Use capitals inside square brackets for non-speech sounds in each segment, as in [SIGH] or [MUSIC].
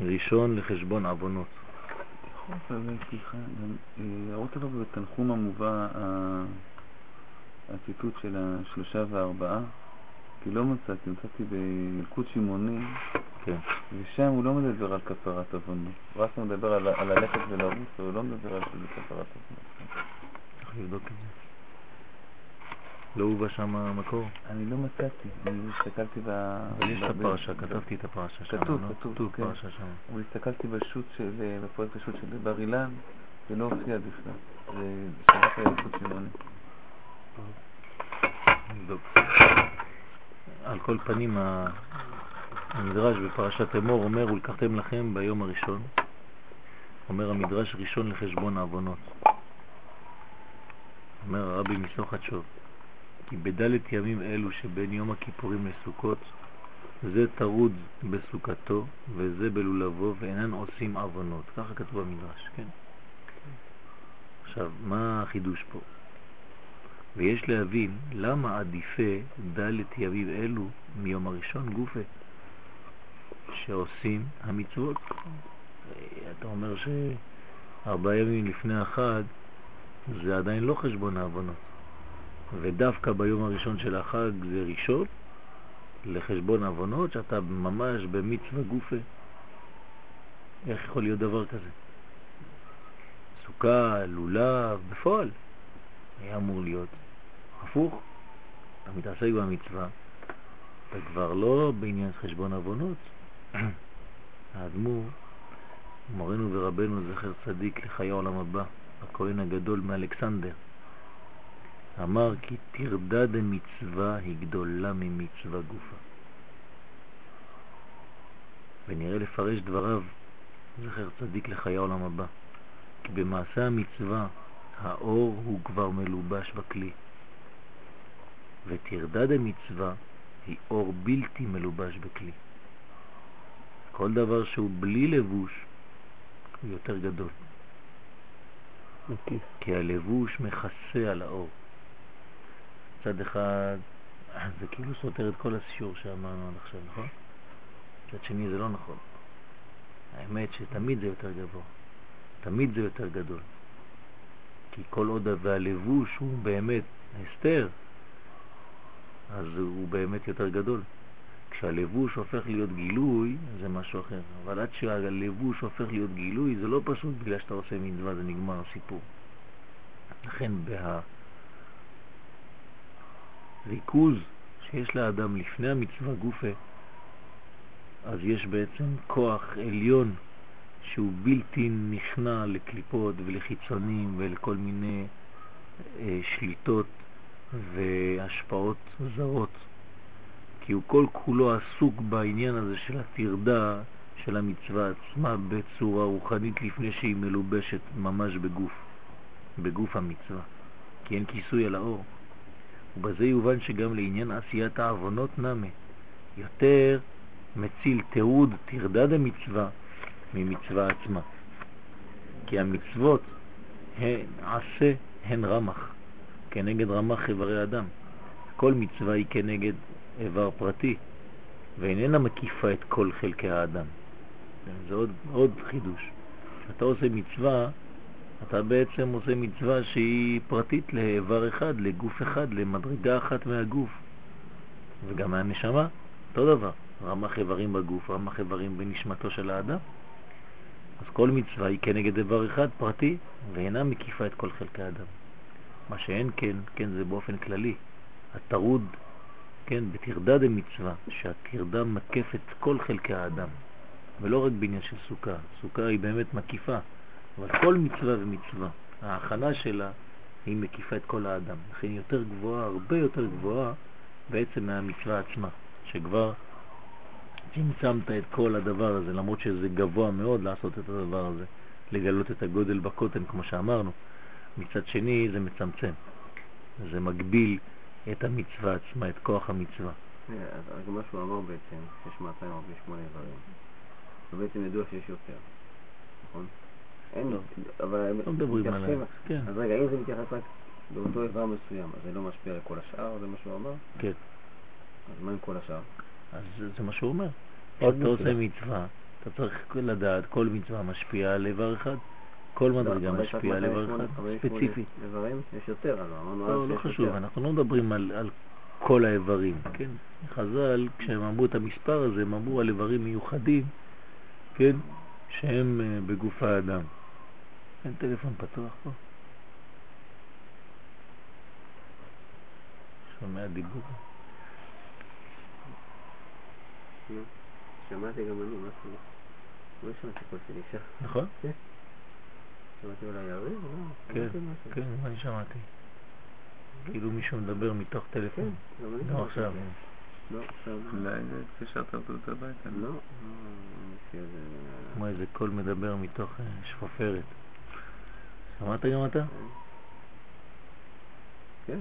ראשון לחשבון עוונות. סליחה, להראות עליו בתנחום המובא הציטוט של השלושה והארבעה, כי לא מצאתי, מצאתי בילקוט שמעוני, כן. ושם הוא לא מדבר על כפרת עוונות, הוא רק מדבר על, על ללכת ולרוץ, הוא לא מדבר על כפרת עוונות. צריך לבדוק את זה. לא הובא שם המקור? אני לא מצאתי, אני הסתכלתי ב... אבל יש את הפרשה, כתבתי את הפרשה שם. כתוב, לא? כתוב, כן. פרשה שם. אבל הסתכלתי בשו"ת של, בפרויקט השו"ת של בר אילן, זה לא הופיע בכלל. זה שלח לילקוט שמעוני. על כל פנים, המדרש בפרשת אמור אומר, ולקחתם לכם ביום הראשון. אומר המדרש ראשון לחשבון העוונות. אומר הרבי מסוכת שוב, כי בדלת ימים אלו שבין יום הכיפורים לסוכות, זה טרוד בסוכתו וזה בלולבו ואינן עושים עוונות. ככה כתוב במדרש, כן? עכשיו, מה החידוש פה? ויש להבין למה עדיפה דלת ימים אלו מיום הראשון גופה שעושים המצוות. אתה אומר שארבעה ימים לפני החג זה עדיין לא חשבון העוונות. ודווקא ביום הראשון של החג זה ראשון לחשבון עוונות שאתה ממש במצווה גופה. איך יכול להיות דבר כזה? סוכה, לולב, בפועל. היה אמור להיות הפוך. אתה מתעסק במצווה, אתה כבר לא בעניין חשבון עוונות. [CLEARS THROAT] האדמו"ר, מורנו ורבנו זכר צדיק לחיי העולם הבא, הכהן הגדול מאלכסנדר, אמר כי תרדה דמצווה היא גדולה ממצווה גופה. ונראה לפרש דבריו, זכר צדיק לחיי העולם הבא, כי במעשה המצווה האור הוא כבר מלובש בכלי, ותרדה דמצווה היא אור בלתי מלובש בכלי. כל דבר שהוא בלי לבוש הוא יותר גדול. Okay. כי הלבוש מכסה על האור. מצד אחד זה כאילו סותר את כל השיעור שאמרנו עד עכשיו, נכון? מצד שני זה לא נכון. האמת שתמיד זה יותר גבוה, תמיד זה יותר גדול. כי כל עוד והלבוש הוא באמת הסתר, אז הוא באמת יותר גדול. כשהלבוש הופך להיות גילוי, זה משהו אחר. אבל עד שהלבוש הופך להיות גילוי, זה לא פשוט בגלל שאתה עושה מצווה, זה נגמר הסיפור. לכן בהריכוז שיש לאדם לפני המצווה גופה, אז יש בעצם כוח עליון שהוא בלתי נכנע לקליפות ולחיצונים ולכל מיני אה, שליטות והשפעות זרות. כי הוא כל כולו עסוק בעניין הזה של התרדה של המצווה עצמה בצורה רוחנית לפני שהיא מלובשת ממש בגוף, בגוף המצווה, כי אין כיסוי על האור. ובזה יובן שגם לעניין עשיית העוונות נמה, יותר מציל תיעוד תרדה דמצווה ממצווה עצמה. כי המצוות הן עשה, הן רמח, כנגד רמח איברי אדם. כל מצווה היא כנגד איבר פרטי, ואיננה מקיפה את כל חלקי האדם. זה עוד, עוד חידוש. כשאתה עושה מצווה, אתה בעצם עושה מצווה שהיא פרטית לאיבר אחד, לגוף אחד, למדרגה אחת מהגוף. וגם מהנשמה, אותו דבר. רמח איברים בגוף, רמח איברים בנשמתו של האדם. אז כל מצווה היא כנגד איבר אחד פרטי, ואינה מקיפה את כל חלקי האדם. מה שאין כן, כן זה באופן כללי. הטרוד כן, בתרדה דמצווה, שהתרדה מקפת כל חלקי האדם, ולא רק בעניין של סוכה. סוכה היא באמת מקיפה, אבל כל מצווה ומצווה, ההכנה שלה היא מקיפה את כל האדם. לכן היא יותר גבוהה, הרבה יותר גבוהה בעצם מהמצווה עצמה, שכבר צמצמת את כל הדבר הזה, למרות שזה גבוה מאוד לעשות את הדבר הזה, לגלות את הגודל בקוטן כמו שאמרנו. מצד שני זה מצמצם, זה מגביל את המצווה עצמה, את כוח המצווה. אז מה שהוא אמר בעצם, שיש 248 איברים, ובעצם ידוע שיש יותר, נכון? אין, לא. אבל... לא מדברים עליהם, כן. אז רגע, אם זה מתייחס רק באותו איבר מסוים, אז זה לא משפיע על כל השאר, זה מה שהוא אמר? כן. אז מה עם כל השאר? אז זה מה שהוא אומר. אתה עושה מצווה, אתה צריך לדעת, כל מצווה משפיעה על איבר אחד. כל לא, מדרגה משפיעה על איבר אחד, ספציפית. איברים יש יותר, אבל אמרנו לא, לא חשוב, אנחנו לא מדברים על, על כל האיברים, כן? חז"ל, כשהם אמרו את המספר הזה, הם אמרו על איברים מיוחדים, כן? שהם אה, בגוף האדם. אין טלפון פתוח פה? שומע דיבור? שמעתי גם אני, מה זה? לא שמעתי קול של אישה. נכון? כן. שמעתי אולי יריב? לא, כן, כן, אני שמעתי. כאילו מישהו מדבר מתוך טלפון. כן, גם עכשיו. לא, עכשיו... אולי התקשרת אותו הביתה. לא, כמו איזה קול מדבר מתוך אה, שפופרת. שמעת גם אתה? כן.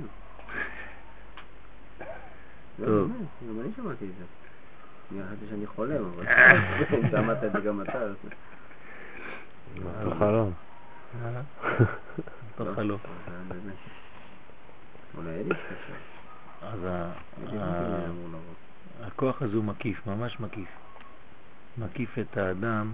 טוב. גם אני שמעתי את זה. אני חשבתי שאני חולם, אבל [LAUGHS] שמעת את זה גם אתה. על חלום. אותו חלום. אז הכוח הזה הוא מקיף, ממש מקיף. מקיף את האדם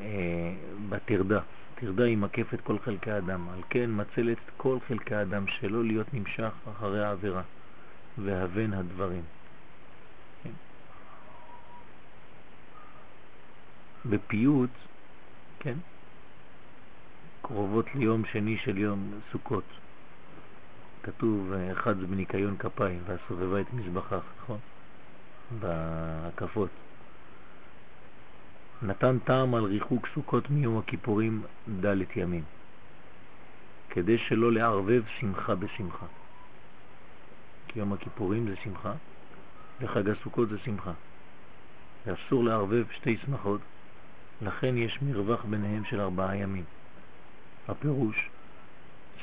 אה, בטרדה. טרדה היא מקפת כל חלקי האדם, על כן מצלת כל חלקי האדם שלא להיות נמשך אחרי העבירה והבן הדברים. כן. בפיוט, כן, קרובות ליום שני של יום סוכות. כתוב, אחד בניקיון כפיים, והסובבה את מזבחך, נכון? בהקפות. נתן טעם על ריחוק סוכות מיום הכיפורים ד' ימים, כדי שלא לערבב שמחה בשמחה. כי יום הכיפורים זה שמחה, וחג הסוכות זה שמחה. ואסור לערבב שתי שמחות, לכן יש מרווח ביניהם של ארבעה ימים. הפירוש,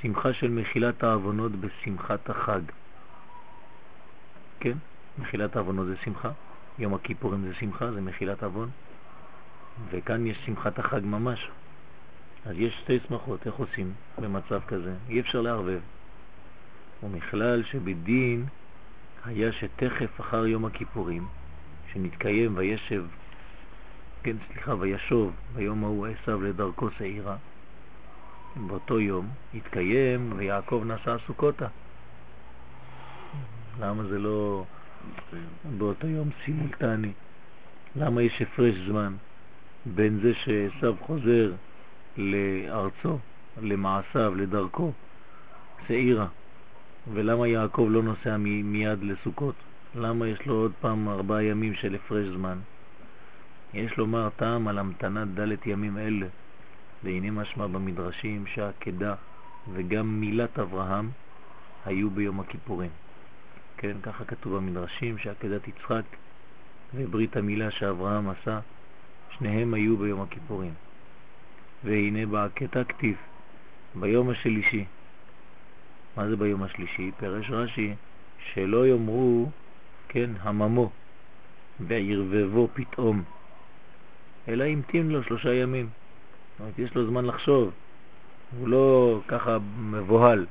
שמחה של מחילת העוונות בשמחת החג. כן, מחילת העוונות זה שמחה, יום הכיפורים זה שמחה, זה מחילת עוון, וכאן יש שמחת החג ממש. אז יש שתי שמחות, איך עושים במצב כזה? אי אפשר לערבב. ומכלל שבדין היה שתכף אחר יום הכיפורים, שנתקיים וישב, כן, סליחה, וישוב ביום ההוא עשיו לדרכו שעירה, באותו יום התקיים ויעקב נסע סוכותה. למה זה לא באותו יום סימולטני? למה יש הפרש זמן בין זה שעשו חוזר לארצו, למעשיו, לדרכו, שעירה, ולמה יעקב לא נוסע מיד לסוכות? למה יש לו עוד פעם ארבעה ימים של הפרש זמן? יש לומר טעם על המתנת דלת ימים אלה והנה משמע במדרשים שהעקדה וגם מילת אברהם היו ביום הכיפורים. כן, ככה כתוב במדרשים שעקדת יצחק וברית המילה שאברהם עשה, שניהם היו ביום הכיפורים. והנה בעקתה כתיב, ביום השלישי. מה זה ביום השלישי? פרש רש"י, שלא יאמרו, כן, הממו, וערבבו פתאום, אלא המתין לו שלושה ימים. אומרת, יש לו זמן לחשוב, הוא לא ככה מבוהל,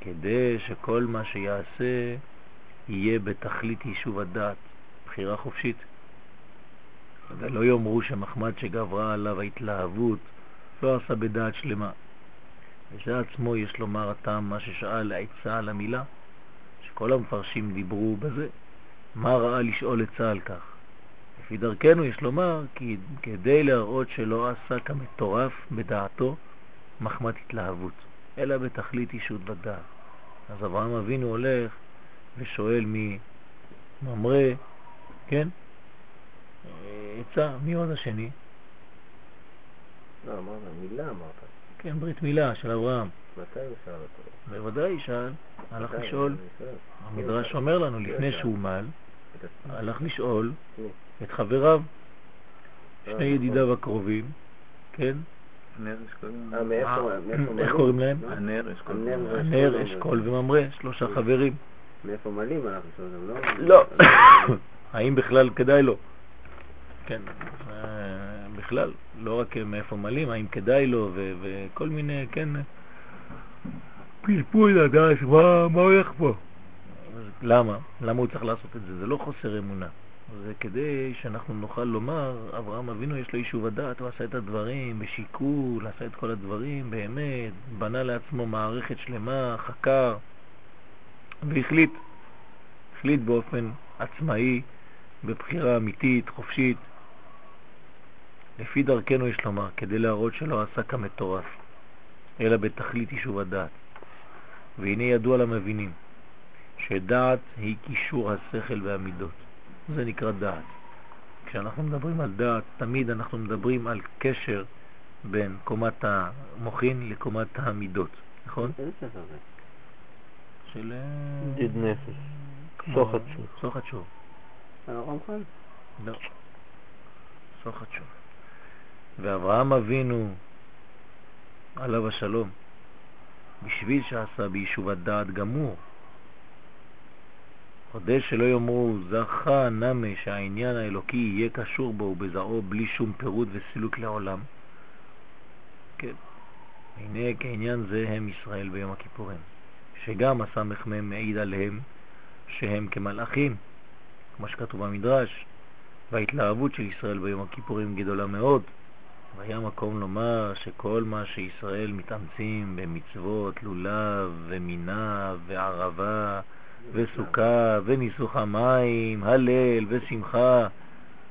כדי שכל מה שיעשה יהיה בתכלית יישוב הדעת, בחירה חופשית. ולא יאמרו שמחמד שגברה עליו ההתלהבות לא עשה בדעת שלמה. וזה עצמו יש לומר הטעם מה ששאל העצה על המילה, שכל המפרשים דיברו בזה. מה ראה לשאול עצה על כך? לפי דרכנו יש לומר כי כדי להראות שלא עשה כמטורף בדעתו מחמת התלהבות, אלא בתכלית אישות ודעת. אז אברהם אבינו הולך ושואל מממרה, כן? עצה, מי עוד השני? לא, אמרת, מילה אמרת. כן, ברית מילה של אברהם. מתי הוא שאל אותו? בוודאי שאל, הלך לשאול. המדרש אומר לנו, לפני שהוא מל, הלך לשאול את חבריו, שני ידידיו הקרובים, כן? איך קוראים להם? הנר, אשכול וממרה, שלושה חברים. מאיפה מלאים אנחנו שואלים, לא? לא. [COUGHS] [COUGHS] האם בכלל כדאי לו? כן, בכלל, לא רק מאיפה מלאים, האם כדאי לו וכל מיני, כן, פלפול לדעת מה הולך פה. למה? למה הוא צריך לעשות את זה? זה לא חוסר אמונה. זה כדי שאנחנו נוכל לומר, אברהם אבינו יש לו יישוב הדעת, הוא עשה את הדברים בשיקול, עשה את כל הדברים באמת, בנה לעצמו מערכת שלמה, חקר, והחליט, החליט באופן עצמאי, בבחירה אמיתית, חופשית, לפי דרכנו יש לומר, כדי להראות שלא עשה כמטורף, אלא בתכלית יישוב הדעת. והנה ידוע למבינים, שדעת היא קישור השכל והמידות. זה נקרא דעת. כשאנחנו מדברים על דעת, תמיד אנחנו מדברים על קשר בין קומת המוחין לקומת המידות, נכון? של... דיד נפש. סוחת שוב. סוחת הרמח"ל? לא. סוחת שוב. ואברהם אבינו, עליו השלום, בשביל שעשה ביישוב הדעת גמור, חודש שלא יאמרו זכה נמה שהעניין האלוקי יהיה קשור בו ובזרעו בלי שום פירוט וסילוק לעולם. כן. הנה כעניין זה הם ישראל ביום הכיפורים, שגם הסמ"ם מעיד עליהם שהם כמלאכים, כמו שכתוב במדרש, וההתלהבות של ישראל ביום הכיפורים גדולה מאוד. והיה מקום לומר שכל מה שישראל מתאמצים במצוות לולב ומינה וערבה וסוכה וניסוך המים, הלל ושמחה,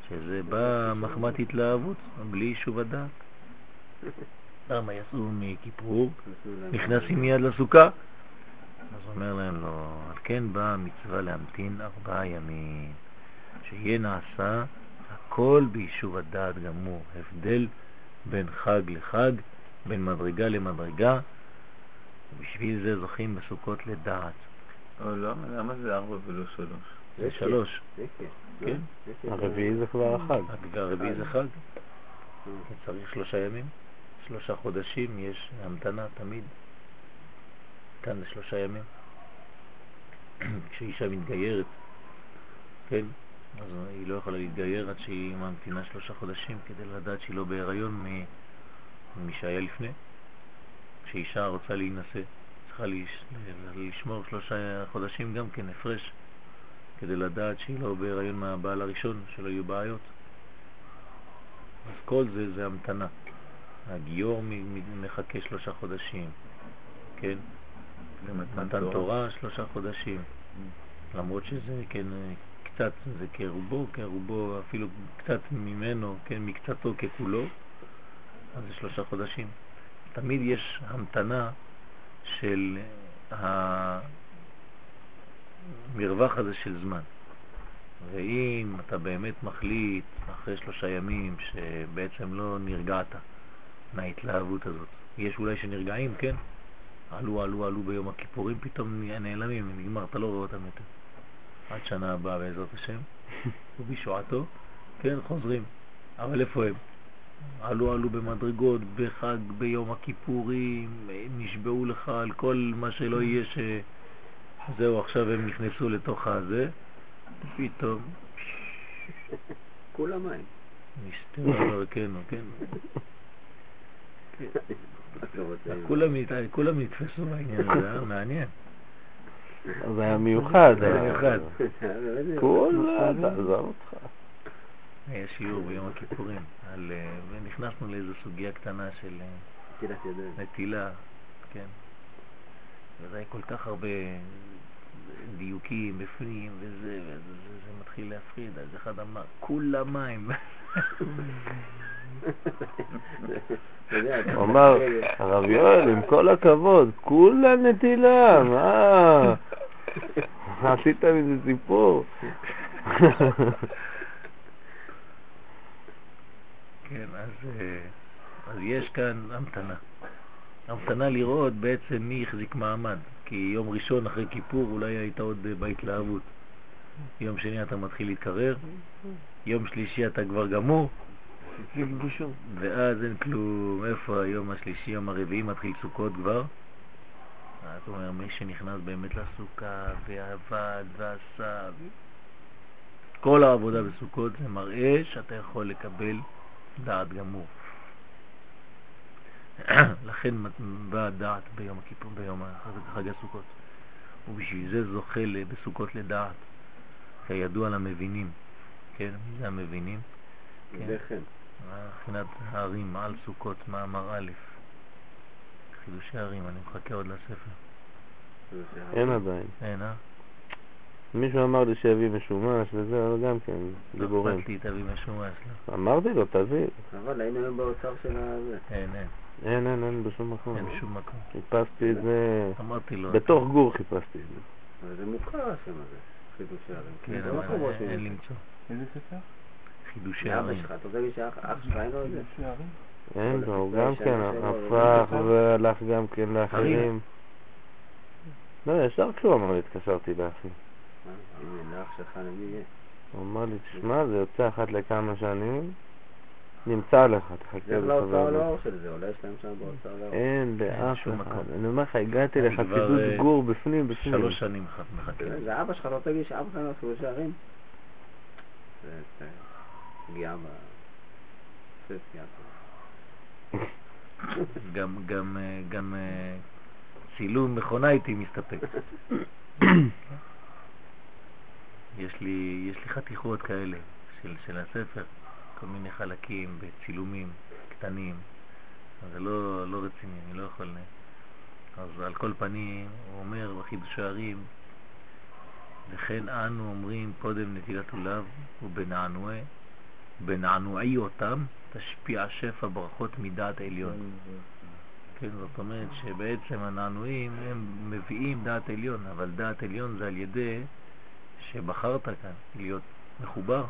שזה בא מחמת התלהבות, בלי יישוב הדעת. למה יצאו מכיפור? נכנסים מיד לסוכה. אז אומר להם לו, על כן באה המצווה להמתין ארבעה ימים, שיהיה נעשה הכל ביישוב הדעת גמור, הבדל בין חג לחג, בין מדרגה למדרגה, ובשביל זה זוכים בסוכות לדעת. אבל למה, למה זה ארבע ולא שלוש? זה שלוש, שקר. כן. הרביעי זה כבר החג. הרביעי זה חג, צריך שלושה ימים, שלושה חודשים, יש המתנה תמיד. כאן זה שלושה ימים. [CLEARS THROAT] כשאישה מתגיירת, כן, אז היא לא יכולה להתגייר עד שהיא ממתינה שלושה חודשים כדי לדעת שהיא לא בהיריון ממי שהיה לפני. כשאישה רוצה להינשא, צריכה לש- לשמור שלושה חודשים גם כן הפרש, כדי לדעת שהיא לא בהיריון מהבעל הראשון, שלא יהיו בעיות. אז כל זה זה המתנה. הגיור מחכה שלושה חודשים, כן? מתן תורה שלושה חודשים. למרות שזה כן קצת, זה כרובו, כרובו אפילו קצת ממנו, כן, מקצתו ככולו, אז זה שלושה חודשים. תמיד יש המתנה של המרווח הזה של זמן. ואם אתה באמת מחליט אחרי שלושה ימים שבעצם לא נרגעת מההתלהבות הזאת, יש אולי שנרגעים, כן? עלו, עלו, עלו ביום הכיפורים, פתאום נעלמים, נגמר, אתה לא רואה אותם יותר. עד שנה הבאה בעזרת השם, [LAUGHS] ובישועתו, כן, חוזרים. אבל איפה הם? עלו, עלו במדרגות, בחג, ביום הכיפורים, נשבעו לך על כל מה שלא [LAUGHS] יהיה ש... זהו, עכשיו הם נכנסו לתוך הזה, ופתאום כולם מים. נסתרה דרכנו, כן. [LAUGHS] כולם נתפסו בעניין הזה, אה? מעניין. זה היה מיוחד. זה היה אה, מיוחד. כולה, תעזוב אותך. היה שיעור ביום הכיפורים, אה, ונכנסנו לאיזו סוגיה קטנה של אה, נטילת ידיים. נטילה, כן. וזה היה כל כך הרבה דיוקים בפנים, וזה, וזה זה, זה מתחיל להפחיד. אז אחד אמר, כולה מים. הוא [LAUGHS] אמר, הרב יואל, עם כל הכבוד, כולה נטילה, מה? [LAUGHS] עשית מזה סיפור. [LAUGHS] כן, אה, אז יש כאן המתנה. המתנה לראות בעצם מי החזיק מעמד, כי יום ראשון אחרי כיפור אולי היית עוד אה, בהתלהבות. יום שני אתה מתחיל להתקרר, יום שלישי אתה כבר גמור, ואז אין כלום. איפה היום השלישי, יום הרביעי מתחיל סוכות כבר? אז הוא אומר, מי שנכנס באמת לסוכה ועבד ועשה, כל העבודה בסוכות זה מראה שאתה יכול לקבל דעת גמור. [COUGHS] לכן באה דעת ביום הכיפור, ביום חג- הסוכות. ובשביל זה זוכה בסוכות לדעת, כידוע למבינים, כן, מי זה המבינים? כן. חן. מבחינת הערים, על סוכות, מאמר א', חידושי ערים, אני מחכה עוד לספר. אין עדיין. אין, אה? מישהו אמר לי שיביא משומש וזה, אבל גם כן, דיבורים. לא אכפת לי, תביא משומש, לא. אמרתי לו, תביא. אבל היינו היום באוצר של הזה. אין, אין, אין, אין, אין בשום מקום. אין שום מקום. חיפשתי את זה, אמרתי לו, בתוך גור חיפשתי את זה. זה מוכר השם הזה, חידושי ערים. כן, ראש אין. למצוא. איזה ספר? חידושי ערים. שלך, אתה רוצה להגיד שאח אח שלך אין לו את זה? שערים? אין לו, הוא זה גם שם כן הפך והלך גם כן לאחרים. לא, ישר כשהוא אמר לי, התקשרתי לאחי. הנה, לאח שלך למי יהיה? הוא אמר לי, תשמע, זה יוצא אחת לכמה שנים, נמצא לך, תחכה זה בסבלנות. לאוצר לאור של זה, אולי יש להם שם באוצר לאור. אין שום אחד. אני אומר לך, הגעתי לחסידות אה, גור בפנים, בפנים. שלוש שנים ח- מחכה. זה זה אבא שלך, רוצה להגיד שאבא שלך אין לו חידושי ערים? זה זה פגיעה בספסיה. גם, גם, אה, גם אה, צילום מכונה הייתי מסתפק. [COUGHS] יש לי, יש לי חתיכות כאלה של, של הספר, כל מיני חלקים בצילומים קטנים. זה לא, לא רציני, אני לא יכול... אז על כל פנים, הוא אומר בחידוש הערים, וכן אנו אומרים קודם נטילת עולב ובנענועי, בנענועי אותם תשפיע שפע ברכות מדעת עליון. כן, זאת אומרת שבעצם הנענועים הם מביאים דעת עליון, אבל דעת עליון זה על ידי שבחרת כאן להיות מחובר.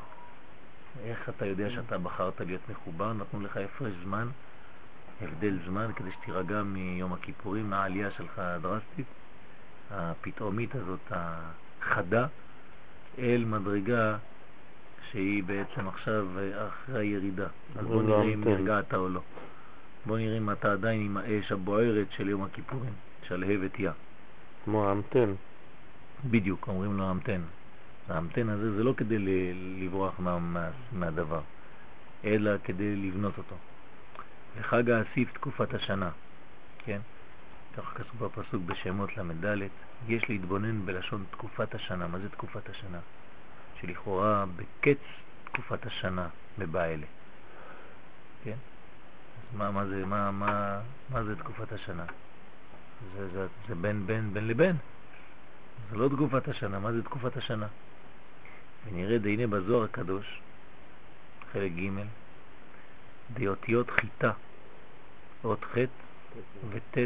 איך אתה יודע שאתה בחרת להיות מחובר? נתנו לך הפרש זמן, הבדל זמן, כדי שתירגע מיום הכיפורים, מהעלייה שלך הדרסטית, הפתאומית הזאת, החדה, אל מדרגה שהיא בעצם עכשיו אחרי הירידה. אז בוא נראה אם. נרגעת או לא. בוא נראה אם אתה עדיין עם האש הבוערת של יום הכיפורים, שלהבת יא. כמו האמתן. בדיוק, אומרים לו המתן. ההמתן הזה זה לא כדי לברוח מה, מה, מהדבר, אלא כדי לבנות אותו. לחג האסיף תקופת השנה, כן? כך כתוב בפסוק בשמות ל"ד, יש להתבונן בלשון תקופת השנה. מה זה תקופת השנה? שלכאורה בקץ תקופת השנה מבעלה. כן? אז מה, מה, זה, מה, מה, מה זה תקופת השנה? זה, זה, זה בין בין בין לבין. זה לא תקופת השנה, מה זה תקופת השנה? ונראה דהנה בזוהר הקדוש, חלק ג', דיותיות חיטה, אות ח' וט'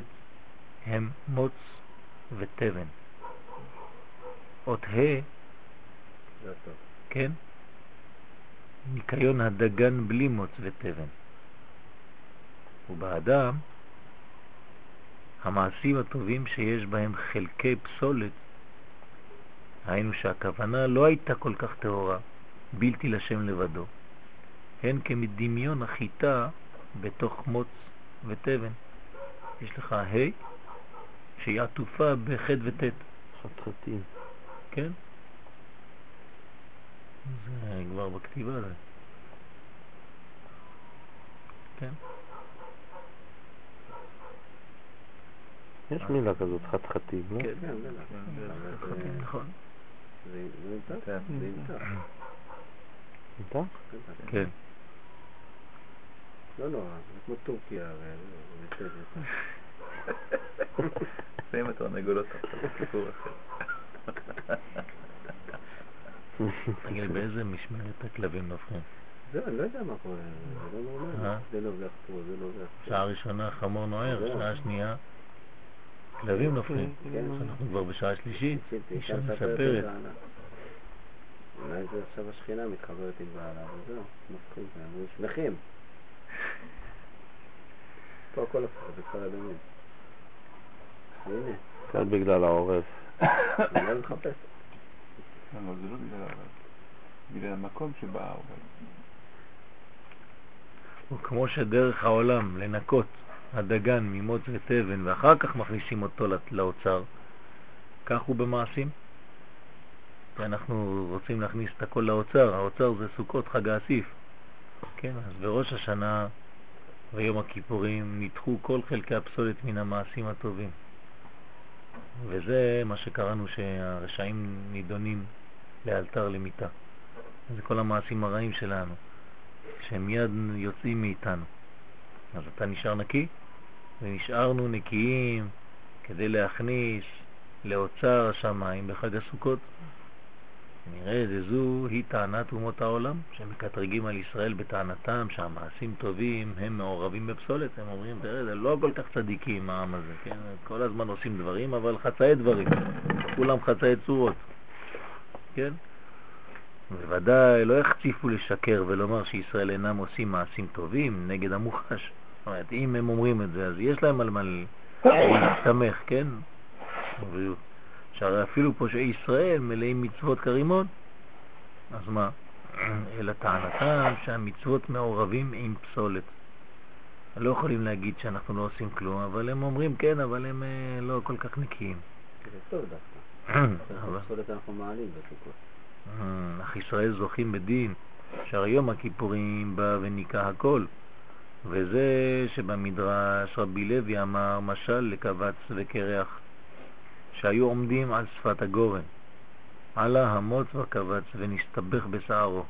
הם מוץ ותבן. אות ה'. כן, ניקיון הדגן בלי מוץ ותבן. ובאדם, המעשים הטובים שיש בהם חלקי פסולת, היינו שהכוונה לא הייתה כל כך טהורה, בלתי לשם לבדו, הן כמדמיון החיטה בתוך מוץ ותבן. יש לך ה' שהיא עטופה בח' וט', חתחתים. כן? זה כבר בכתיבה זה. כן? יש מילה כזאת, חתחתים, לא? כן. כן. אבל זה- נכון. זה זה נמצא? כן. זה נמצא. איתה? בטח. כן. לא נורא, זה כמו טורקיה ו- בסדר. שים את התרנגולות זה סיפור אחר. תגיד, באיזה משמרת הכלבים נובחים? זהו, אני לא יודע מה קורה, זה לא נורמלי. אה? זה נובח פה, זה נובח פה. שעה ראשונה חמור נוער. שעה שנייה כלבים נופלים. כן. אנחנו כבר בשעה שלישית, אישה מספרת. אולי זה עכשיו השכינה מתחברת עם בעלה, וזהו, כאן, הם שמחים. פה הכל הפוך, זה כל אדומים. הנה, קל בגלל העורף. אני לא מחפש. לא, זה לא בגלל העובד. בגלל המקום שבא העובד. וכמו שדרך העולם לנקות הדגן ממוץ ותבן ואחר כך מכניסים אותו לאוצר, כך הוא במעשים. ואנחנו רוצים להכניס את הכל לאוצר, האוצר זה סוכות חג האסיף. כן, אז בראש השנה ויום הכיפורים ניתחו כל חלקי הפסולת מן המעשים הטובים. וזה מה שקראנו שהרשעים נידונים לאלתר למיתה. זה כל המעשים הרעים שלנו, שהם מיד יוצאים מאיתנו. אז אתה נשאר נקי, ונשארנו נקיים כדי להכניס לאוצר השמיים בחג הסוכות. נראה זו היא טענת אומות העולם, שמקטרגים על ישראל בטענתם שהמעשים טובים הם מעורבים בפסולת. הם אומרים, תראה, זה לא כל כך צדיקים העם הזה, כן? כל הזמן עושים דברים, אבל חצאי דברים. כולם חצאי צורות, כן? בוודאי לא יחציפו לשקר ולומר שישראל אינם עושים מעשים טובים נגד המוחש. זאת אומרת, אם הם אומרים את זה, אז יש להם על מה להסתמך, כן? שהרי אפילו פושעי ישראל מלאים מצוות כרימון. אז מה? אלא טענתם שהמצוות מעורבים עם פסולת. לא יכולים להגיד שאנחנו לא עושים כלום, אבל הם אומרים כן, אבל הם אה, לא כל כך נקיים. זה טוב דווקא. [CLEARS THROAT] פסולת אנחנו מעלים בסוכות. אה, אך ישראל זוכים בדין, שהרי יום הכיפורים בא וניקה הכל. וזה שבמדרש רבי לוי אמר משל לקבץ וקרח. שהיו עומדים על שפת הגורן. עלה המוץ וקבץ ונסתבך בשערו.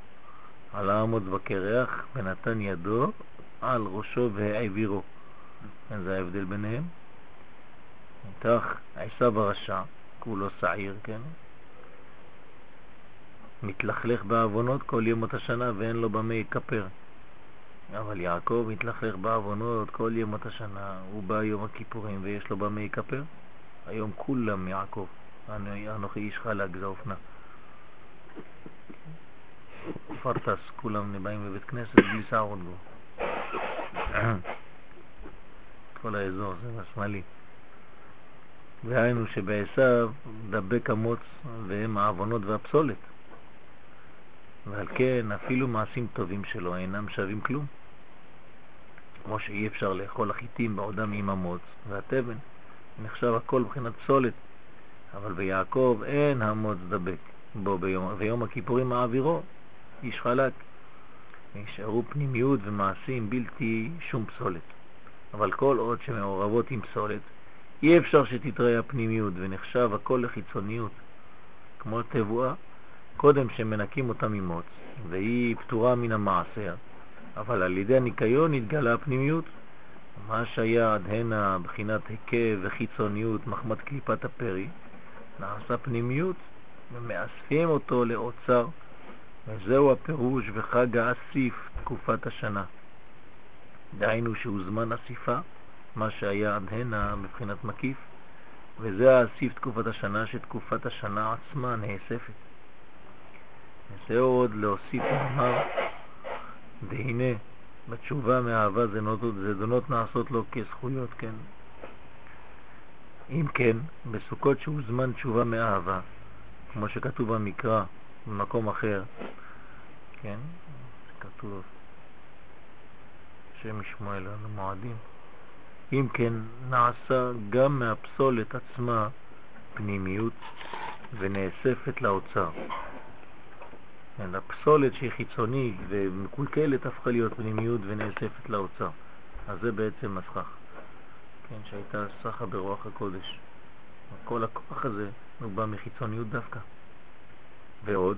עלה המוץ וקרח ונתן ידו על ראשו והעבירו. זה ההבדל ביניהם. כך עשיו הרשע, כולו שעיר, כן? מתלכלך בעוונות כל ימות השנה ואין לו במה יכפר. אבל יעקב מתלכלך בעוונות כל ימות השנה, הוא בא יום הכיפורים ויש לו במה יכפר. היום כולם יעקב, אנוכי איש חלק, זה אופנה. פרטס, כולם באים לבית כנסת בלי שערות בו. כל האזור, זה השמאלי. והיינו שבעשיו דבק המוץ והם העוונות והפסולת. ועל כן אפילו מעשים טובים שלו אינם שווים כלום. כמו שאי אפשר לאכול החיטים בעודם עם המוץ והתבן. נחשב הכל מבחינת פסולת, אבל ביעקב אין המוץ דבק בו ביום, ויום הכיפורים מעבירו, איש חלק. נשארו פנימיות ומעשים בלתי שום פסולת. אבל כל עוד שמעורבות עם פסולת, אי אפשר שתתראה הפנימיות ונחשב הכל לחיצוניות. כמו תבואה, קודם שמנקים אותה ממוץ, והיא פטורה מן המעשה, אבל על ידי הניקיון התגלה הפנימיות, מה שהיה עד הנה בחינת היקב וחיצוניות מחמת קליפת הפרי, נעשה פנימיות ומאספים אותו לאוצר, וזהו הפירוש בחג האסיף תקופת השנה. דהיינו שהוא זמן אסיפה, מה שהיה עד הנה מבחינת מקיף, וזה האסיף תקופת השנה, שתקופת השנה עצמה נאספת. וזהו עוד להוסיף ולומר, והנה בתשובה מאהבה זדונות נעשות לו כזכויות, כן? אם כן, בסוכות שהוא זמן תשובה מאהבה, כמו שכתוב במקרא, במקום אחר, כן? כתוב שם ישמעאל לנו מועדים. אם כן, נעשה גם מהפסולת עצמה פנימיות ונאספת לאוצר. כן, הפסולת שהיא חיצונית ומקולקלת הפכה להיות פנימיות ונאספת לאוצר. אז זה בעצם הסכך, כן, שהייתה סחה ברוח הקודש. כל הכוח הזה הוא בא מחיצוניות דווקא. ועוד,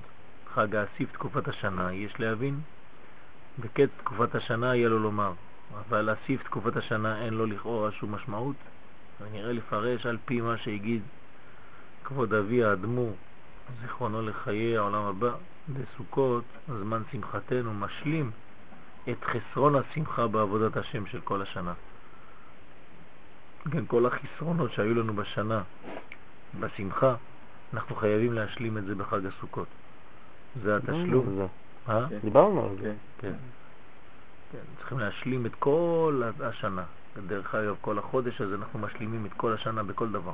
חג האסיף תקופת השנה, יש להבין, בקץ תקופת השנה יהיה לו לומר, אבל אסיף תקופת השנה אין לו לכאורה שום משמעות, ונראה לפרש על פי מה שהגיד כבוד אבי האדמו"ר, זיכרונו לחיי העולם הבא, בסוכות, זמן שמחתנו, משלים את חסרון השמחה בעבודת השם של כל השנה. כן, כל החסרונות שהיו לנו בשנה, בשמחה, אנחנו חייבים להשלים את זה בחג הסוכות. זה התשלום. אה? דיברנו על זה. כן. כן, צריכים להשלים את כל השנה. דרך אגב, כל החודש הזה אנחנו משלימים את כל השנה בכל דבר.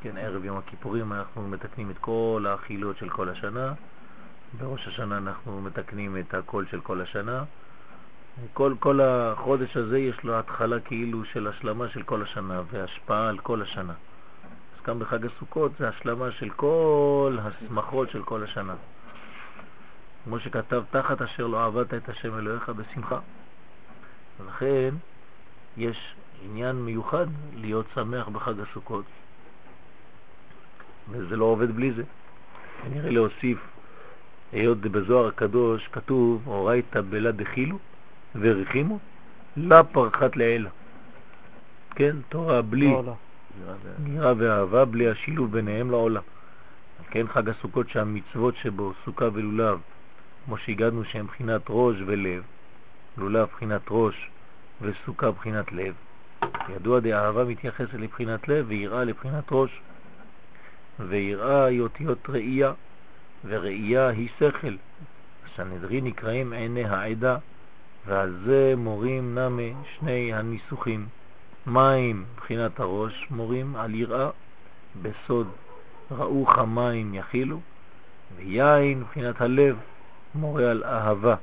כן, ערב יום הכיפורים אנחנו מתקנים את כל האכילות של כל השנה, בראש השנה אנחנו מתקנים את הקול של כל השנה. כל, כל החודש הזה יש לו התחלה כאילו של השלמה של כל השנה והשפעה על כל השנה. אז גם בחג הסוכות זה השלמה של כל השמחות של כל השנה. כמו שכתב, תחת אשר לא עבדת את השם אלוהיך בשמחה. ולכן יש עניין מיוחד להיות שמח בחג הסוכות, וזה לא עובד בלי זה. נראה להוסיף היות בזוהר הקדוש כתוב, אורייתא בלה דחילו ורחימו, לה פרחת לעילה. כן, תורה בלי לא, לא. יראה ואהבה, בלי השילוב ביניהם לעולם. כן חג הסוכות שהמצוות שבו, סוכה ולולב, כמו שהגענו שהם בחינת ראש ולב, לולב בחינת ראש וסוכה בחינת לב. ידוע דאהבה מתייחסת לבחינת לב ויראה לבחינת ראש. ויראה היא אותיות ראייה, וראייה היא שכל. הסנהדרין נקראים עיני העדה, ועל זה מורים נמה שני הניסוחים. מים בחינת הראש מורים על יראה בסוד ראו חמים יכילו, ויין בחינת הלב מורה על אהבה,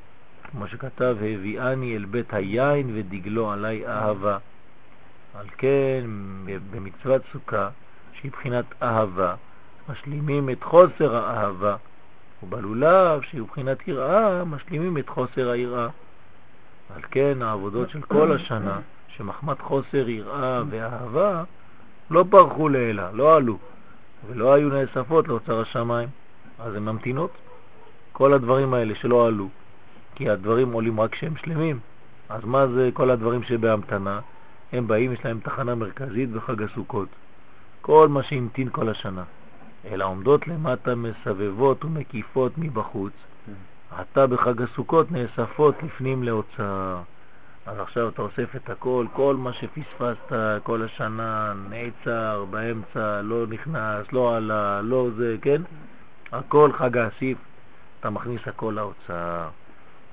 כמו שכתב, הביאני אל בית היין ודגלו עלי אהבה. על כן, במצוות סוכה, שהיא בחינת אהבה, משלימים את חוסר האהבה, ובלולב, שהיא בחינת יראה, משלימים את חוסר היראה. על כן, העבודות של כל השנה, שמחמת חוסר יראה ואהבה, לא פרחו לאלה, לא עלו, ולא היו נאספות לאוצר השמיים, אז הן ממתינות. כל הדברים האלה שלא עלו, כי הדברים עולים רק כשהם שלמים, אז מה זה כל הדברים שבהמתנה? הם באים, יש להם תחנה מרכזית בחג הסוכות. כל מה שהמתין כל השנה. אלא עומדות למטה מסבבות ומקיפות מבחוץ, עתה בחג הסוכות נאספות לפנים להוצאה. אז עכשיו אתה אוסף את הכל, כל מה שפספסת כל השנה נעצר, באמצע, לא נכנס, לא עלה, לא זה, כן? הכל חג האסיף, אתה מכניס הכל להוצאה.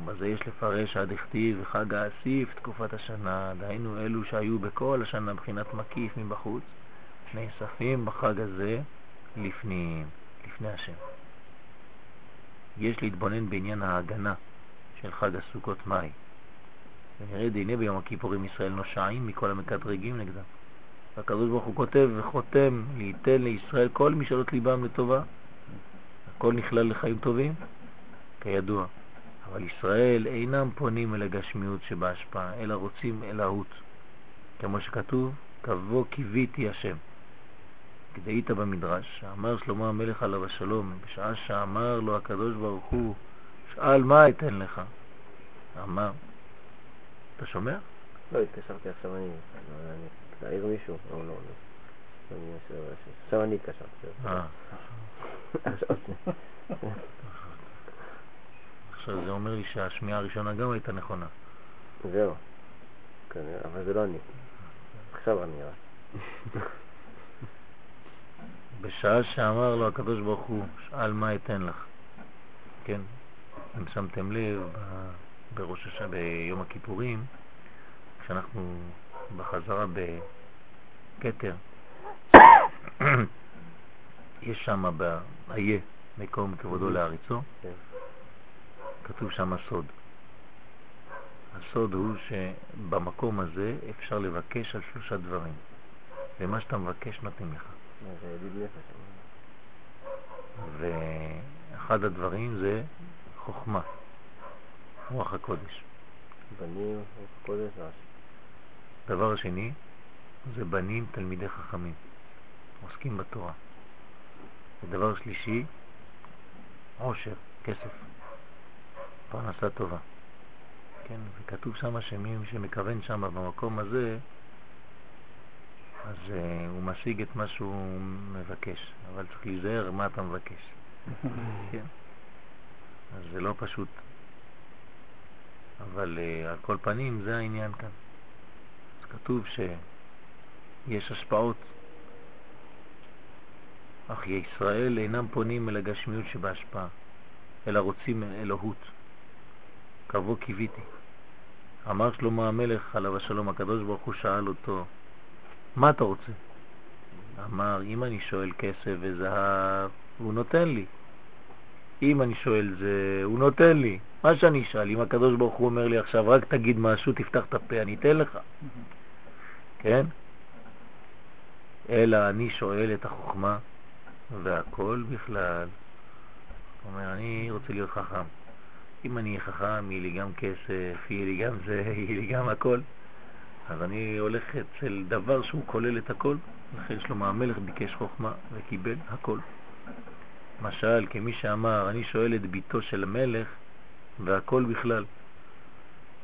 ובזה יש לפרש עד הכתיב חג האסיף תקופת השנה, דהיינו אלו שהיו בכל השנה מבחינת מקיף מבחוץ, נאספים בחג הזה לפנים, לפני השם. יש להתבונן בעניין ההגנה של חג הסוכות מאי. ונראה דיני ביום הכיפורים ישראל נושעים מכל המקטרגים נגדם. והקדוש ברוך הוא כותב וחותם ליתן לישראל כל משאלות ליבם לטובה. הכל נכלל לחיים טובים, כידוע. אבל ישראל אינם פונים אל הגשמיות שבהשפעה, אלא רוצים אל ההות. כמו שכתוב, כבוא קיוויתי השם. כדאית במדרש, שאמר שלמה המלך עליו השלום, בשעה שאמר לו הקדוש ברוך הוא, שאל מה אתן לך? אמר, אתה שומע? לא, התקשרתי עכשיו אני, להעיר מישהו? לא, לא, לא. עכשיו אני התקשרתי. אה. עכשיו זה אומר לי שהשמיעה הראשונה גם הייתה נכונה. זהו. אבל זה לא אני. עכשיו אני רואה. בשעה שאמר לו הקדוש ברוך הוא, שאל מה אתן לך. כן, אם שמתם לב, בראש השנה, ביום הכיפורים, כשאנחנו בחזרה בכתר, יש שם באיה, מקום כבודו לאריצו, כן. כתוב שם סוד. הסוד הוא שבמקום הזה אפשר לבקש על שלושה דברים, ומה שאתה מבקש נותנים לך. זה ידיד נפש. ואחד הדברים זה חוכמה, רוח הקודש. בנים, רוח הקודש, רש"י. דבר שני זה בנים תלמידי חכמים, עוסקים בתורה. ודבר שלישי, עושר, כסף, פרנסה טובה. כן, וכתוב שם שמי שמכוון שם במקום הזה, אז uh, הוא משיג את מה שהוא מבקש, אבל צריך להיזהר מה אתה מבקש. [LAUGHS] כן. אז זה לא פשוט. אבל uh, על כל פנים זה העניין כאן. אז כתוב שיש השפעות, אך ישראל אינם פונים אל הגשמיות שבהשפעה, אלא רוצים אלוהות. קבו קיוויתי. אמר שלמה המלך עליו השלום, הקדוש ברוך הוא שאל אותו, מה אתה רוצה? אמר, אם אני שואל כסף וזהב, הוא נותן לי. אם אני שואל זה, הוא נותן לי. מה שאני אשאל, אם הקדוש ברוך הוא אומר לי עכשיו, רק תגיד משהו, תפתח את הפה, אני אתן לך. כן? אלא אני שואל את החוכמה והכל בכלל. הוא אומר, אני רוצה להיות חכם. אם אני חכם, יהיה לי גם כסף, יהיה לי גם זה, [LAUGHS] יהיה לי גם הכל. אז אני הולך אצל דבר שהוא כולל את הכל, לכן שלמה המלך ביקש חוכמה וקיבל הכל. משל כמי שאמר, אני שואל את ביתו של המלך והכל בכלל.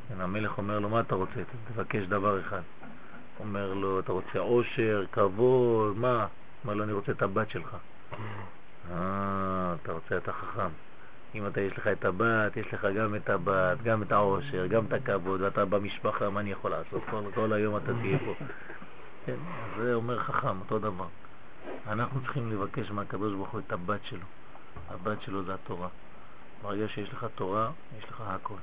כן, המלך אומר לו, מה אתה רוצה? תבקש דבר אחד. אומר לו, אתה רוצה עושר, כבוד, מה? אומר לו, אני רוצה את הבת שלך. אה, אתה רוצה, אתה חכם. אם אתה יש לך את הבת, יש לך גם את הבת, גם את העושר, גם את הכבוד, ואתה במשפחה, מה אני יכול לעשות? כל, כל היום אתה תהיה פה. כן, זה אומר חכם, אותו דבר. אנחנו צריכים לבקש מהקדוש ברוך הוא את הבת שלו. הבת שלו זה התורה. ברגע שיש לך תורה, יש לך הכל.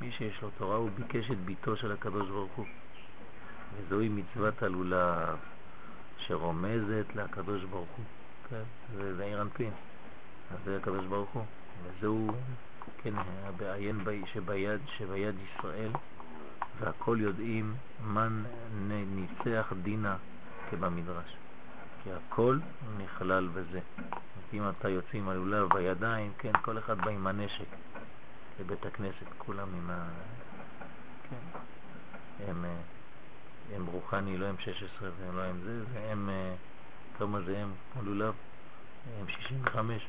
מי שיש לו תורה, הוא ביקש את ביתו של הקדוש ברוך הוא. וזוהי מצוות הלולב שרומזת לקדוש ברוך הוא. כן, זה, זה עיר אנפין. אז זה הקדוש ברוך הוא. וזהו, כן, בעיין שביד, שביד ישראל, והכל יודעים מן ניצח דינה כבמדרש. כי הכל נכלל בזה. אם אתה יוצא עם הלולב בידיים, כן, כל אחד בא עם הנשק לבית הכנסת, כולם עם ה... כן, הם, הם רוחני, לא הם 16 והם לא הם זה, והם, כמה זה הם, הלולב? הם 65.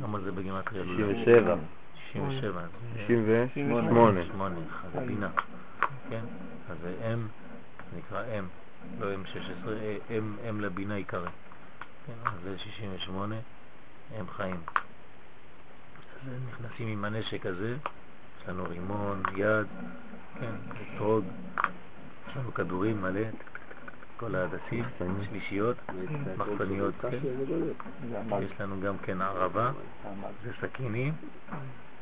כמה זה בגימטריה לולב? 67. 67. 68. 8, זה בינה. כן, אז זה אם, נקרא אם. לא M16, M, M לבינה עיקרי. כן, אז זה 68, הם חיים. אז נכנסים עם הנשק הזה, יש לנו רימון, יד, כן, אתרוג, יש לנו כדורים מלא, כל ההדסים, שלישיות, מחסניות, כן. יש לנו גם כן ערבה, זה סכינים,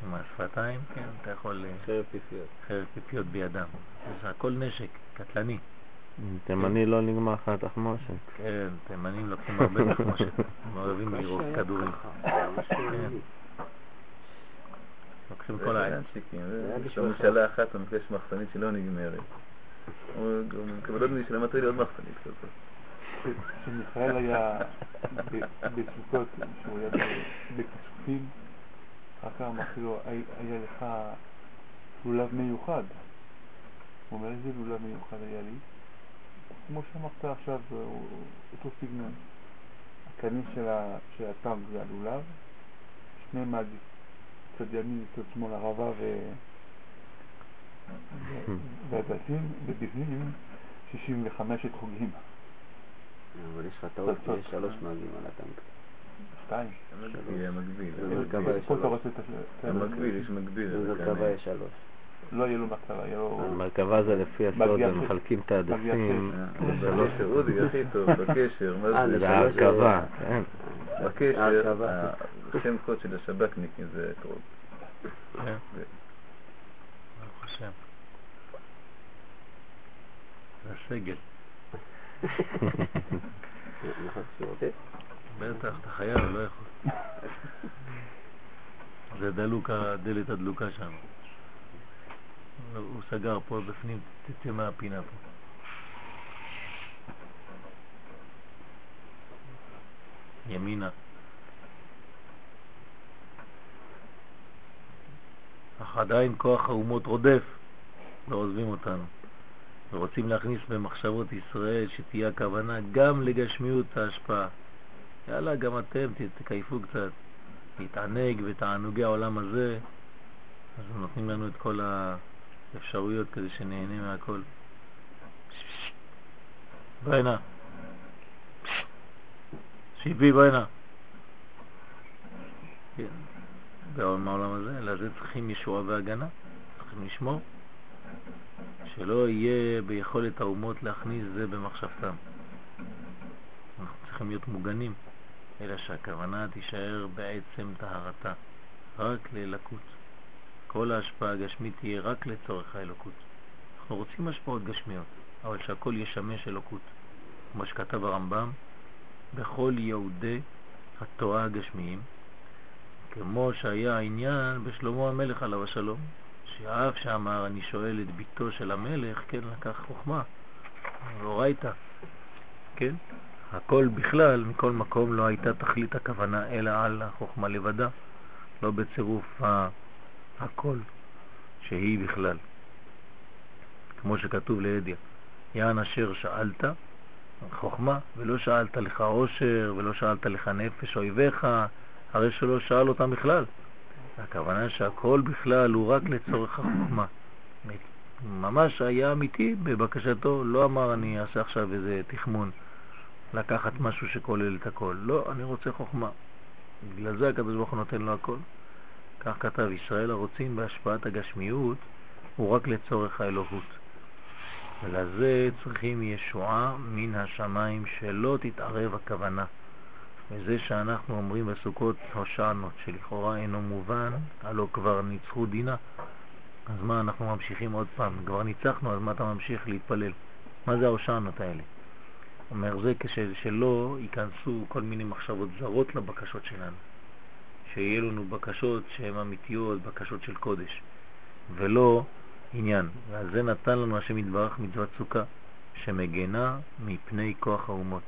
עם השפתיים, כן, אתה יכול... חרב פיפיות. חרב פיפיות בידם. זה הכל נשק, קטלני. תימני לא נגמר לך התחמושת. כן, תימנים לוקחים הרבה תחמושת, הם אוהבים [LAUGHS] לירוק כדורים. כן. לוקחים כל העין. יש לו משאלה אחת, הוא מבקש מחסנית שלא נגמרת. הוא מקבל עוד למטה לי עוד מחסנית כזאת. כשמיכאל היה בסוכות, כשהוא היה בכסופים, אחר אמרתי היה לך לולב מיוחד. הוא אומר, איזה לולב מיוחד היה לי? כמו שאמרת עכשיו, אותו סגנון. הקנים של הטנק זה הלולב, שני מד, צד ימין וצד שמאל ערבה ו... והדסים, ובפנים 65 חוגים. אבל יש לך טעות, יש שלוש מעגלים על הטנק. שתיים. המקביל. את יש מקביל. במרכבה יש שלוש. לא יהיה לו מרכבה, יהיה לו... מרכבה זה לפי הסוד, הם מחלקים את ההדסים. זה שאודי הכי טוב, [LAUGHS] בקשר, מה זה? זה ההרכבה, כן. בקשר, השם קוד של השב"כניקים זה אתרוג. השם. זה הסגל. בטח, אתה חייב, לא יכול. זה דלוק, הדלת הדלוקה שם. הוא סגר פה בפנים, תצא מהפינה פה. ימינה. אך עדיין כוח האומות רודף, לא עוזבים אותנו. ורוצים להכניס במחשבות ישראל שתהיה הכוונה גם לגשמיות ההשפעה. יאללה, גם אתם תקייפו קצת, להתענג בתענוגי העולם הזה, אז הם נותנים לנו את כל האפשרויות כדי שנהנה מהכל. בוא. שיבי, הנה. כן. בעולם הזה, לזה צריכים ישועה והגנה, צריכים לשמור, שלא יהיה ביכולת האומות להכניס זה במחשבתם. אנחנו צריכים להיות מוגנים, אלא שהכוונה תישאר בעצם טהרתה, רק ללקות. כל ההשפעה הגשמית תהיה רק לצורך האלוקות. אנחנו רוצים השפעות גשמיות, אבל שהכל ישמש אלוקות. כמו שכתב הרמב"ם, בכל יהודי התורה הגשמיים, כמו שהיה העניין בשלמה המלך עליו השלום, שאף שאמר אני שואל את ביתו של המלך, כן, לקח חוכמה, אורייתא, כן? הכל בכלל, מכל מקום לא הייתה תכלית הכוונה אלא על החוכמה לבדה, לא בצירוף הכל שהיא בכלל. כמו שכתוב לידיה, יען אשר שאלת, חוכמה, ולא שאלת לך עושר, ולא שאלת לך נפש אויביך, הרי שלא שאל אותם בכלל. הכוונה שהכל בכלל הוא רק לצורך החוכמה. ממש היה אמיתי בבקשתו, לא אמר אני אעשה עכשיו איזה תחמון, לקחת משהו שכולל את הכל. לא, אני רוצה חוכמה. בגלל זה הקדוש ברוך הוא נותן לו הכל. כך כתב ישראל הרוצים בהשפעת הגשמיות הוא רק לצורך האלוהות. ולזה צריכים ישועה מן השמיים שלא תתערב הכוונה. וזה שאנחנו אומרים בסוכות הושענות, שלכאורה אינו מובן, הלא כבר ניצחו דינה. אז מה, אנחנו ממשיכים עוד פעם, כבר ניצחנו, אז מה אתה ממשיך להתפלל? מה זה ההושענות האלה? אומר זה כשלא ייכנסו כל מיני מחשבות זרות לבקשות שלנו. שיהיה לנו בקשות שהן אמיתיות, בקשות של קודש, ולא עניין. ועל זה נתן לנו השם יתברך מצוות סוכה, שמגנה מפני כוח האומות,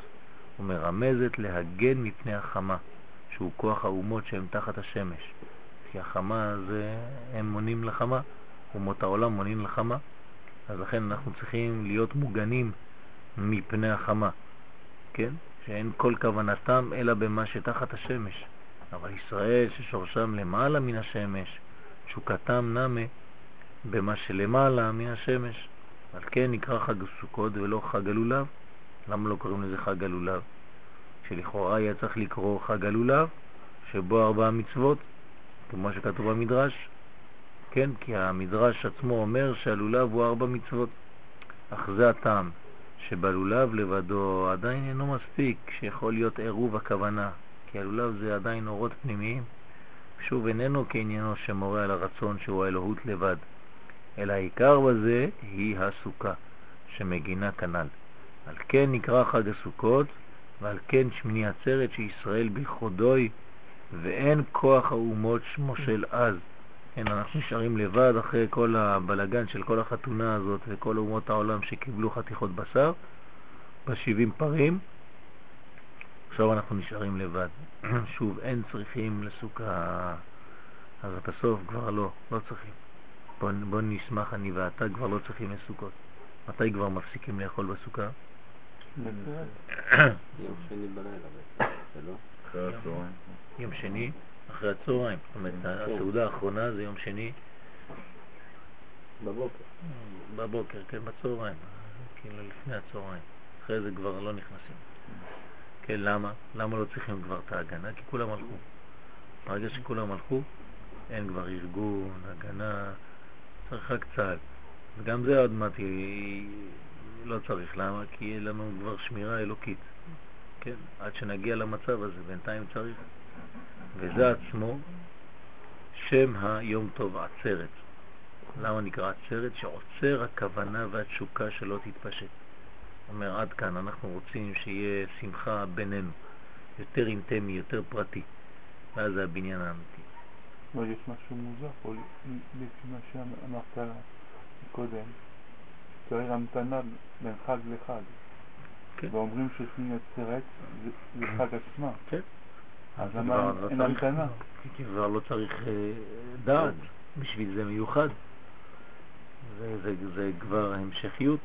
ומרמזת להגן מפני החמה, שהוא כוח האומות שהן תחת השמש. כי החמה זה, הם מונים לחמה, אומות העולם מונים לחמה, אז לכן אנחנו צריכים להיות מוגנים מפני החמה, כן? שאין כל כוונתם אלא במה שתחת השמש. אבל ישראל ששורשם למעלה מן השמש, תשוקתם נמה במה שלמעלה מן השמש. על כן נקרא חג הסוכות ולא חג הלולב. למה לא קוראים לזה חג הלולב? שלכאורה היה צריך לקרוא חג הלולב, שבו ארבע מצוות, כמו שכתוב במדרש. כן, כי המדרש עצמו אומר שהלולב הוא ארבע מצוות. אך זה הטעם, שבלולב לבדו עדיין אינו מספיק, שיכול להיות עירוב הכוונה, כי הלולב זה עדיין אורות פנימיים. שוב, איננו כעניינו שמורה על הרצון שהוא האלוהות לבד, אלא העיקר בזה היא הסוכה, שמגינה כנ"ל. על כן נקרא חג הסוכות, ועל כן שמיני עצרת שישראל בכחודוי, ואין כוח האומות שמו של אז. כן, אנחנו נשארים לבד אחרי כל הבלגן של כל החתונה הזאת וכל אומות העולם שקיבלו חתיכות בשר, בשבעים פרים, עכשיו אנחנו נשארים לבד. [CLEARS THROAT] שוב, אין צריכים לסוכה, אז בסוף כבר לא, לא צריכים. בוא, בוא נשמח אני ואתה כבר לא צריכים לסוכות. מתי כבר מפסיקים לאכול בסוכה? יום שני בלילה לא? יום שני, אחרי הצהריים. זאת אומרת, הסעודה האחרונה זה יום שני בבוקר. בבוקר, כן, בצהריים, כאילו לפני הצהריים. אחרי זה כבר לא נכנסים. כן, למה? למה לא צריכים כבר את ההגנה? כי כולם הלכו. ברגע שכולם הלכו, אין כבר ארגון, הגנה, צריך רק צה"ל. וגם זה עוד מעט לא צריך. למה? כי יהיה לנו כבר שמירה אלוקית. כן, עד שנגיע למצב הזה, בינתיים צריך. וזה עצמו שם היום טוב עצרת. למה נקרא עצרת? שעוצר הכוונה והתשוקה שלא תתפשט. אומר, עד כאן, אנחנו רוצים שיהיה שמחה בינינו, יותר אינטמי, יותר פרטי, ואז זה הבניין האמיתי. אבל יש משהו מוזר פה, לפי מה שאמרת קודם, צריך המתנה בין חג לחג. כן. ואומרים ששמיני עצרת זה- חג עצמה. כן. אז למה אין- לא המתנה? כי כבר לא צריך אה, דעת, בשביל זה מיוחד. זה, זה, זה כבר המשכיות.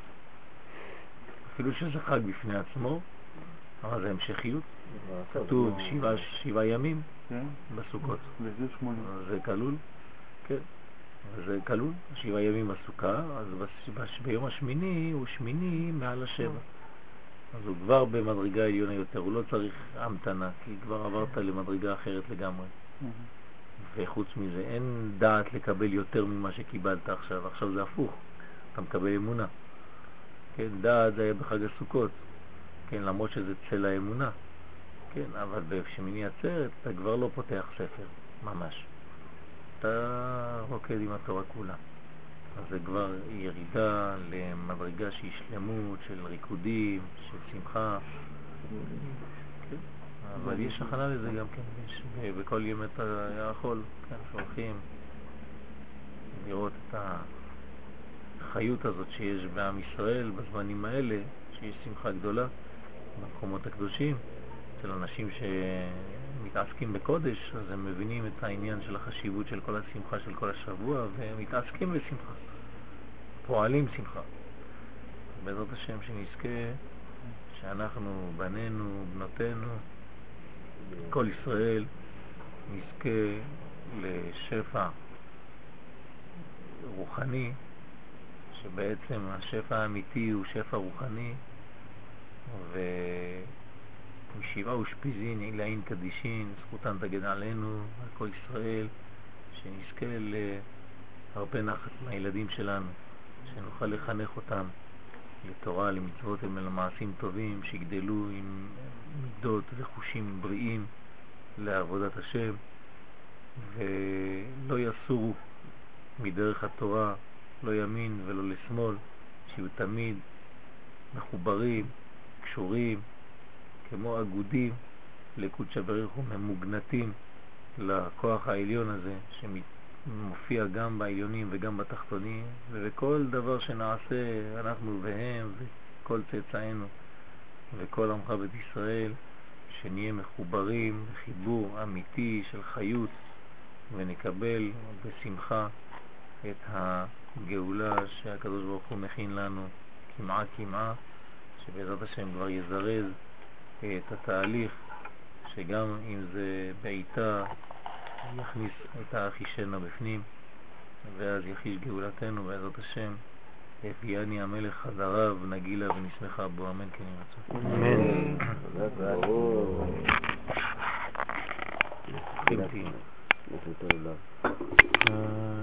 אפילו שזה חג בפני עצמו, אבל זה המשכיות. כתוב שבעה, שבעה ימים כן? בסוכות. וזה שמונה. זה כלול, כן, זה כלול, שבעה ימים בסוכה, אז ביום השמיני הוא שמיני מעל השבע. אז הוא כבר במדרגה עליונה יותר, הוא לא צריך המתנה, כי כבר עברת למדרגה אחרת לגמרי. וחוץ מזה, אין דעת לקבל יותר ממה שקיבלת עכשיו, עכשיו זה הפוך, אתה מקבל אמונה. כן, דעת זה היה בחג הסוכות, כן, למרות שזה צל האמונה. כן, אבל בשמיני עצרת אתה כבר לא פותח ספר, ממש. אתה רוקד עם התורה כולה. אז זה כבר ירידה למדרגה שהיא שלמות של ריקודים, של שמחה. אבל יש הכנה לזה גם כן, יש בכל ימי החול, כן, שהולכים לראות את החיות הזאת שיש בעם ישראל בזמנים האלה, שיש שמחה גדולה במקומות הקדושים, אצל אנשים שמתעסקים בקודש, אז הם מבינים את העניין של החשיבות של כל השמחה של כל השבוע, והם מתעסקים בשמחה, פועלים שמחה. בעזרת השם שנזכה שאנחנו, בנינו, בנותינו, כל ישראל, נזכה לשפע רוחני, שבעצם השפע האמיתי הוא שפע רוחני, ומשבעה אושפיזין עילאין קדישין, זכותן תגן עלינו, על כל ישראל, שנזכה להרבה נחת מהילדים שלנו, שנוכל לחנך אותם לתורה, למצוות ולמעשים טובים, שיגדלו עם מידות וחושים בריאים לעבודת השם, ולא יסורו מדרך התורה, לא ימין ולא לשמאל, שיהיו תמיד מחוברים, קשורים, כמו אגודים לקודשא בריך וממוגנטים לכוח העליון הזה שמופיע גם בעליונים וגם בתחתונים ובכל דבר שנעשה אנחנו והם וכל צאצאינו וכל עמך בית ישראל שנהיה מחוברים בחיבור אמיתי של חיות ונקבל בשמחה את הגאולה שהקדוש ברוך הוא מכין לנו כמעה כמעה שבעזרת השם כבר יזרז את התהליך, שגם אם זה בעיטה, יכניס את האחישנה בפנים, ואז יחיש גאולתנו בעזרת השם. הביאני המלך חזרה ונגילה ונשמחה בו, אמן כן ירצו. אמן. אה,